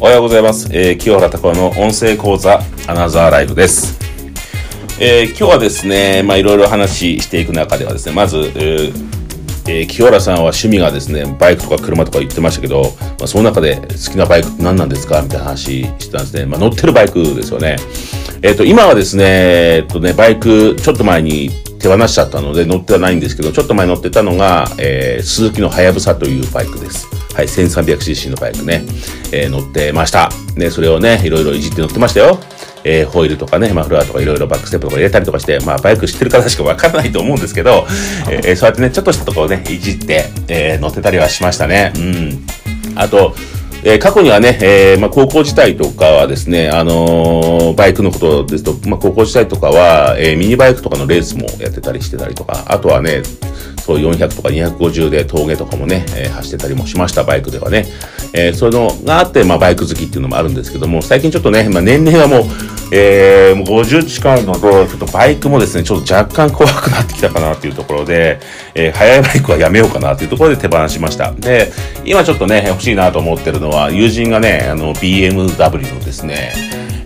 おはようございます。えー清原隆夫の音声講座アナザーライフです。えー今日はですね、まあいろいろ話していく中ではですね、まず、えーえー清原さんは趣味がですね、バイクとか車とか言ってましたけど、まあ、その中で好きなバイクって何なんですかみたいな話してたんですね。まあ乗ってるバイクですよね。えっ、と、今はですね、えっ、とね、バイクちょっと前に手放しちゃったので乗ってはないんですけど、ちょっと前乗ってたのが、えー、鈴木のはやぶさというバイクです。はい、1300cc のバイクね、えー乗ってました。ね、それをね、いろいろいじって乗ってましたよ。えーホイールとかね、マフラーとかいろいろバックステップとか入れたりとかして、まあ、バイク知ってる方しかわからないと思うんですけど、えーそうやってね、ちょっとしたところをね、いじって、えー乗ってたりはしましたね。うん。あと、え過去にはね、えまあ、高校時代とかはですね、あのバイクのことですと、まあ、高校時代とかは、えミニバイクとかのレースもやってたりしてたりとか、あとはね、そう400とか250で峠とかもね、えー走ってたりもしました、バイクではね。えーそういうのがあって、まあ、バイク好きっていうのもあるんですけども、最近ちょっとね、まあ、年齢はもう、えーもう50近いのと、ちょっとバイクもですね、ちょっと若干怖くなってきたかなっていうところで、えー速いバイクはやめようかなっていうところで手放しました。で、今ちょっとね、欲しいなと思ってるのは、友人がね、あの、BMW のですね、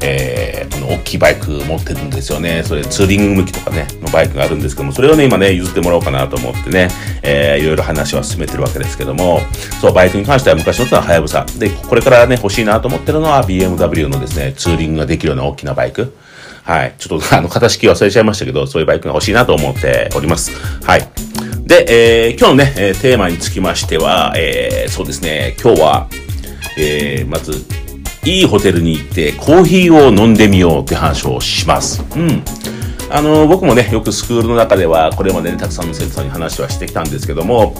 えー、この大きいバイク持ってるんですよね。それツーリング向きとかね、バイクがあるんですけども、それをね、今ね、譲ってもらおうかなと思ってね、えー、いろいろ話は進めてるわけですけども、そう、バイクに関しては昔乗ってたのははやぶさ。で、これからね、欲しいなと思ってるのは BMW のですね、ツーリングができるような大きなバイク。はい。ちょっと、あの、型式忘れちゃいましたけど、そういうバイクが欲しいなと思っております。はい。で、えー、今日のね、えテーマにつきましては、えー、そうですね、今日は、えー、まず、いいホテルに行ってコーヒーを飲んでみようって話をします。うん。あの、僕もね、よくスクールの中では、これまでね、たくさんの生徒さんに話はしてきたんですけども、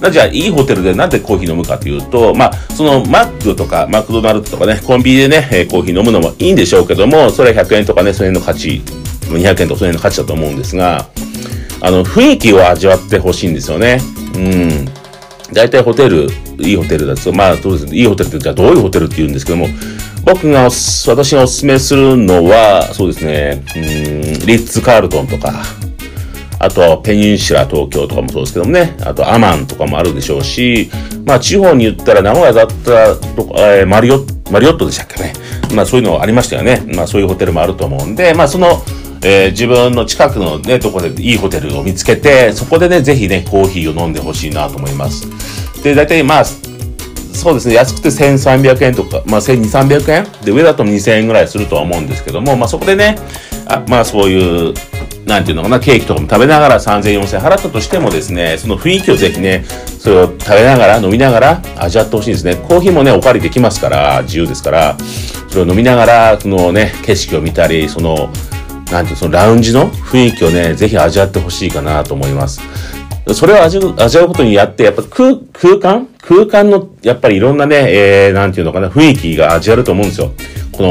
なじゃあ、いいホテルでなんでコーヒー飲むかというと、まあ、その、マックとか、マクドナルドとかね、コンビニでね、コーヒー飲むのもいいんでしょうけども、それは100円とかね、それの価値、200円とかそれの価値だと思うんですが、あの、雰囲気を味わってほしいんですよね。うん。大体ホテル、いいホテルだと、まあ、そうですね、いいホテルって、じゃあどういうホテルって言うんですけども、僕が、私がお勧めするのは、そうですね、うん、リッツ・カールトンとか、あとは、ペニンシュラ東京とかもそうですけどもね、あと、アマンとかもあるでしょうし、まあ、地方に言ったら、名古屋だったらとか、えーマリオ、マリオットでしたっけね。まあ、そういうのありましたよね。まあ、そういうホテルもあると思うんで、まあ、その、えー自分の近くのね、ところでいいホテルを見つけて、そこでね、ぜひね、コーヒーを飲んでほしいなと思います。で、大体まあ、そうですね、安くて1300円とか、まあ1200、300円？で、上だと2000円ぐらいするとは思うんですけども、まあそこでね、あまあそういう、なんていうのかな、ケーキとかも食べながら3000、4000円払ったとしてもですね、その雰囲気をぜひね、それを食べながら、飲みながら味わってほしいんですね。コーヒーもね、お借りできますから、自由ですから、それを飲みながら、そのね、景色を見たり、その、なんていうそのラウンジの雰囲気をね、ぜひ味わってほしいかなと思います。それを味わう味わうことにやって、やっぱ空空間空間の、やっぱりいろんなね、えー、なんていうのかな、雰囲気が味わえると思うんですよ。この、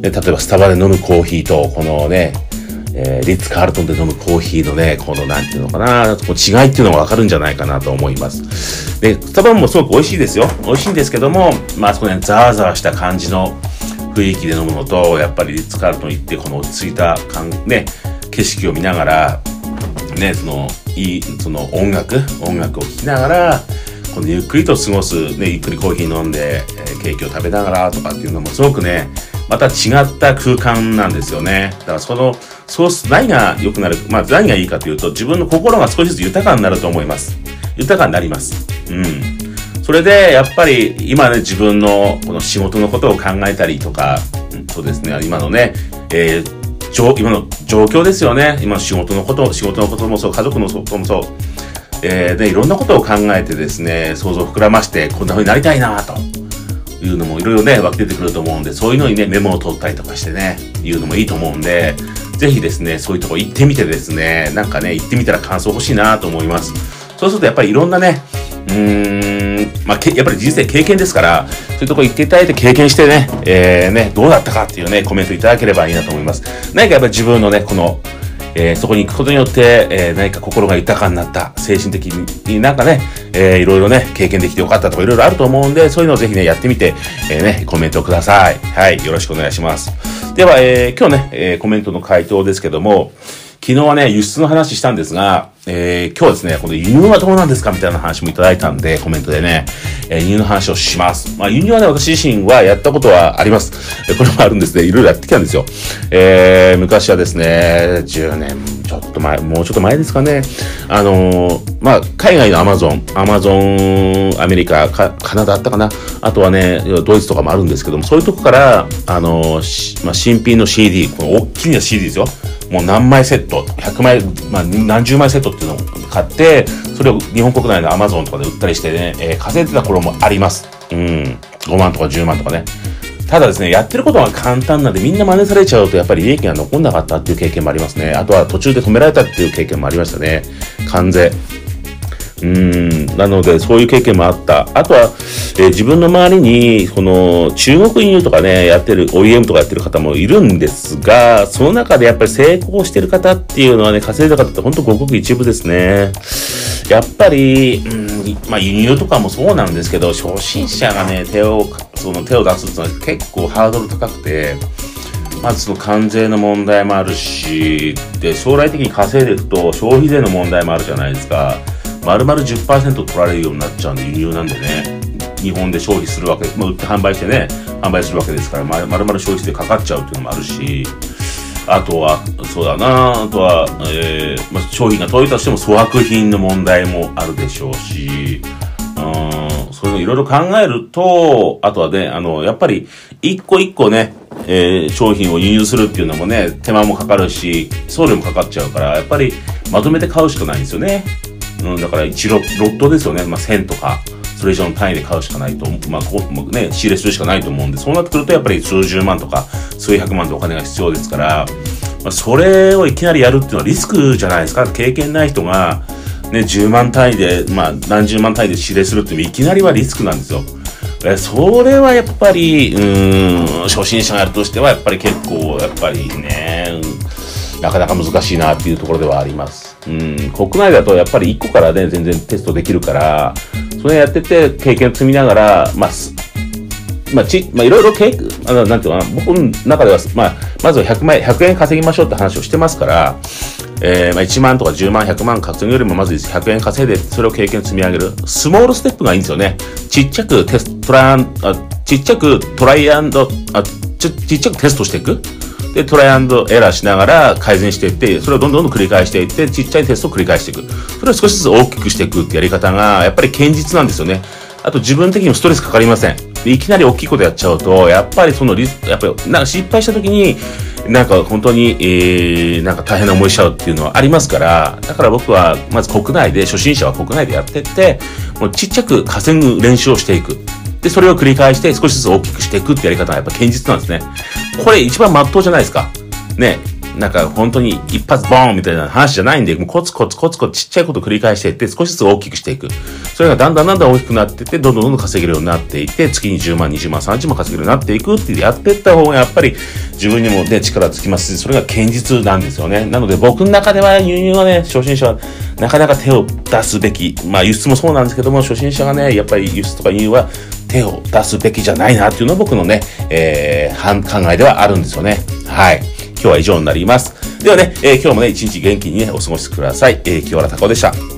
ね、例えばスタバで飲むコーヒーと、このね、えー、リッツ・カールトンで飲むコーヒーのね、この、なんていうのかな、この違いっていうのがわかるんじゃないかなと思います。で、スタバもすごく美味しいですよ。美味しいんですけども、まあ、そこね、ザワザワした感じの雰囲気で飲むのと、やっぱりリッツ・カールトン行って、この落ち着いた感、ね、景色を見ながら、ね、その、いい、その音楽、音楽を聴きながら、このゆっくりと過ごす、ね、ゆっくりコーヒー飲んで、えーケーキを食べながらとかっていうのもすごくね、また違った空間なんですよね。だからその、そうす、何が良くなる、まあ何がいいかというと、自分の心が少しずつ豊かになると思います。豊かになります。うん。それで、やっぱり、今ね、自分の、この仕事のことを考えたりとか、そうですね、今のね、えー今の状況ですよね。今の仕事のこと、仕事のこともそう、家族のこともそう。えー、で、いろんなことを考えてですね、想像を膨らまして、こんな風になりたいなというのもいろいろね、湧き出てくると思うんで、そういうのにね、メモを取ったりとかしてね、いうのもいいと思うんで、ぜひですね、そういうとこ行ってみてですね、なんかね、行ってみたら感想欲しいなと思います。そうするとやっぱりいろんなね、うーん、まあ、やっぱり人生経験ですから、そういうとこ行っていただいて経験してね、えー、ね、どうだったかっていうね、コメントいただければいいなと思います。何かやっぱり自分のね、この、えーそこに行くことによって、えー何か心が豊かになった、精神的になんかね、えーいろいろね、経験できてよかったとかいろいろあると思うんで、そういうのをぜひね、やってみて、えーね、コメントください。はい、よろしくお願いします。では、えー今日ね、えーコメントの回答ですけども、昨日はね、輸出の話したんですが、えー、今日はですね、この輸入はどうなんですかみたいな話もいただいたんで、コメントでね、えー、輸入の話をします。まあ、輸入はね、私自身はやったことはあります。えこれもあるんですね。いろいろやってきたんですよ。えー、昔はですね、10年、ちょっと前、もうちょっと前ですかね。あのー、まあ、海外のアマゾン、アマゾン、アメリカ、カナダあったかな。あとはね、ドイツとかもあるんですけども、そういうとこから、あのー、まあ、新品の CD、この大きな CD ですよ。もう何枚セット、100枚、まあ、何十枚セットっていうのを買って、それを日本国内のアマゾンとかで売ったりしてね、えー、稼いでた頃もあります。うん。5万とか10万とかね。ただですね、やってることは簡単なんでみんな真似されちゃうとやっぱり利益が残んなかったっていう経験もありますね。あとは途中で止められたっていう経験もありましたね。関税。うん、なので、そういう経験もあった。あとは、えー、自分の周りに、この、中国輸入とかね、やってる、OEM とかやってる方もいるんですが、その中でやっぱり成功してる方っていうのはね、稼いだ方って本当ごくごく一部ですね。やっぱり、うん、まあ輸入とかもそうなんですけど、初心者がね、手を、その手を出すっていうのは結構ハードル高くて、まずその関税の問題もあるし、で、将来的に稼いでいくと消費税の問題もあるじゃないですか。丸々10%取られるようになっちゃうんで輸入なんでね。日本で消費するわけ、まあ、売って販売してね販売するわけですから丸々消費税かかっちゃうっていうのもあるし。あとは、そうだな、あとは、えー、まあ、商品が届いとしても粗悪品の問題もあるでしょうし、うん、そういうのいろいろ考えると、あとはね、あの、やっぱり、一個一個ね、えー、商品を輸入するっていうのもね、手間もかかるし、送料もかかっちゃうから、やっぱり、まとめて買うしかないんですよね。うん、だから1ロロットですよね。まあ、1000とか、それ以上の単位で買うしかないと、まあ、こう、ね、仕入れするしかないと思うんで、そうなってくるとやっぱり数十万とか、数百万でお金が必要ですから、まあ、それをいきなりやるっていうのはリスクじゃないですか。経験ない人が、ね、10万単位で、まあ、何十万単位で指令するっていういきなりはリスクなんですよ。えそれはやっぱり、うん、初心者がやるとしては、やっぱり結構、やっぱりね、なかなか難しいなっていうところではあります。うん、国内だとやっぱり1個からね、全然テストできるから、それやってて経験積みながら、まあ、まあ、ち、まあ、いろいろ経あの、なんていうかな、僕の中では、まあ、まずは100万円、100円稼ぎましょうって話をしてますから、えー、まあ、1万とか10万、100万稼ぐよりも、まず100円稼いで、それを経験積み上げる。スモールステップがいいんですよね。ちっちゃくテスト、トラン、あ、ちっちゃくトライアンド、あ、ちちっちゃくテストしていく。で、トライアンドエラーしながら改善していって、それをどんどんどん繰り返していって、ちっちゃいテストを繰り返していく。それを少しずつ大きくしていくってやり方が、やっぱり堅実なんですよね。あと自分的にもストレスかかりません。でいきなり大きいことやっちゃうと、やっぱりそのリス、やっぱり、なんか失敗した時に、なんか本当に、えー、なんか大変な思いしちゃうっていうのはありますから、だから僕は、まず国内で、初心者は国内でやってって、もうちっちゃく稼ぐ練習をしていく。で、それを繰り返して少しずつ大きくしていくってやり方がやっぱ堅実なんですね。これ一番真っ当じゃないですか。ね、なんか本当に一発ボーンみたいな話じゃないんで、もうコツコツコツコツちっちゃいこと繰り返していって少しずつ大きくしていく。それがだんだんだんだん大きくなっていって、どんどんどんどん稼げるようになっていって、月に10万、20万、30万稼げるようになっていくってやっていった方がやっぱり自分にもね、力つきますし、それが堅実なんですよね。なので僕の中では輸入はね、初心者はなかなか手を出すべき。まあ輸出もそうなんですけども、初心者がね、やっぱり輸出とか輸入は手を出すべきじゃないなっていうのは僕のね、えー、考えではあるんですよね。はい。今日は以上になります。ではね、えー、今日もね、一日元気にね、お過ごしください。えー、清原たこでした。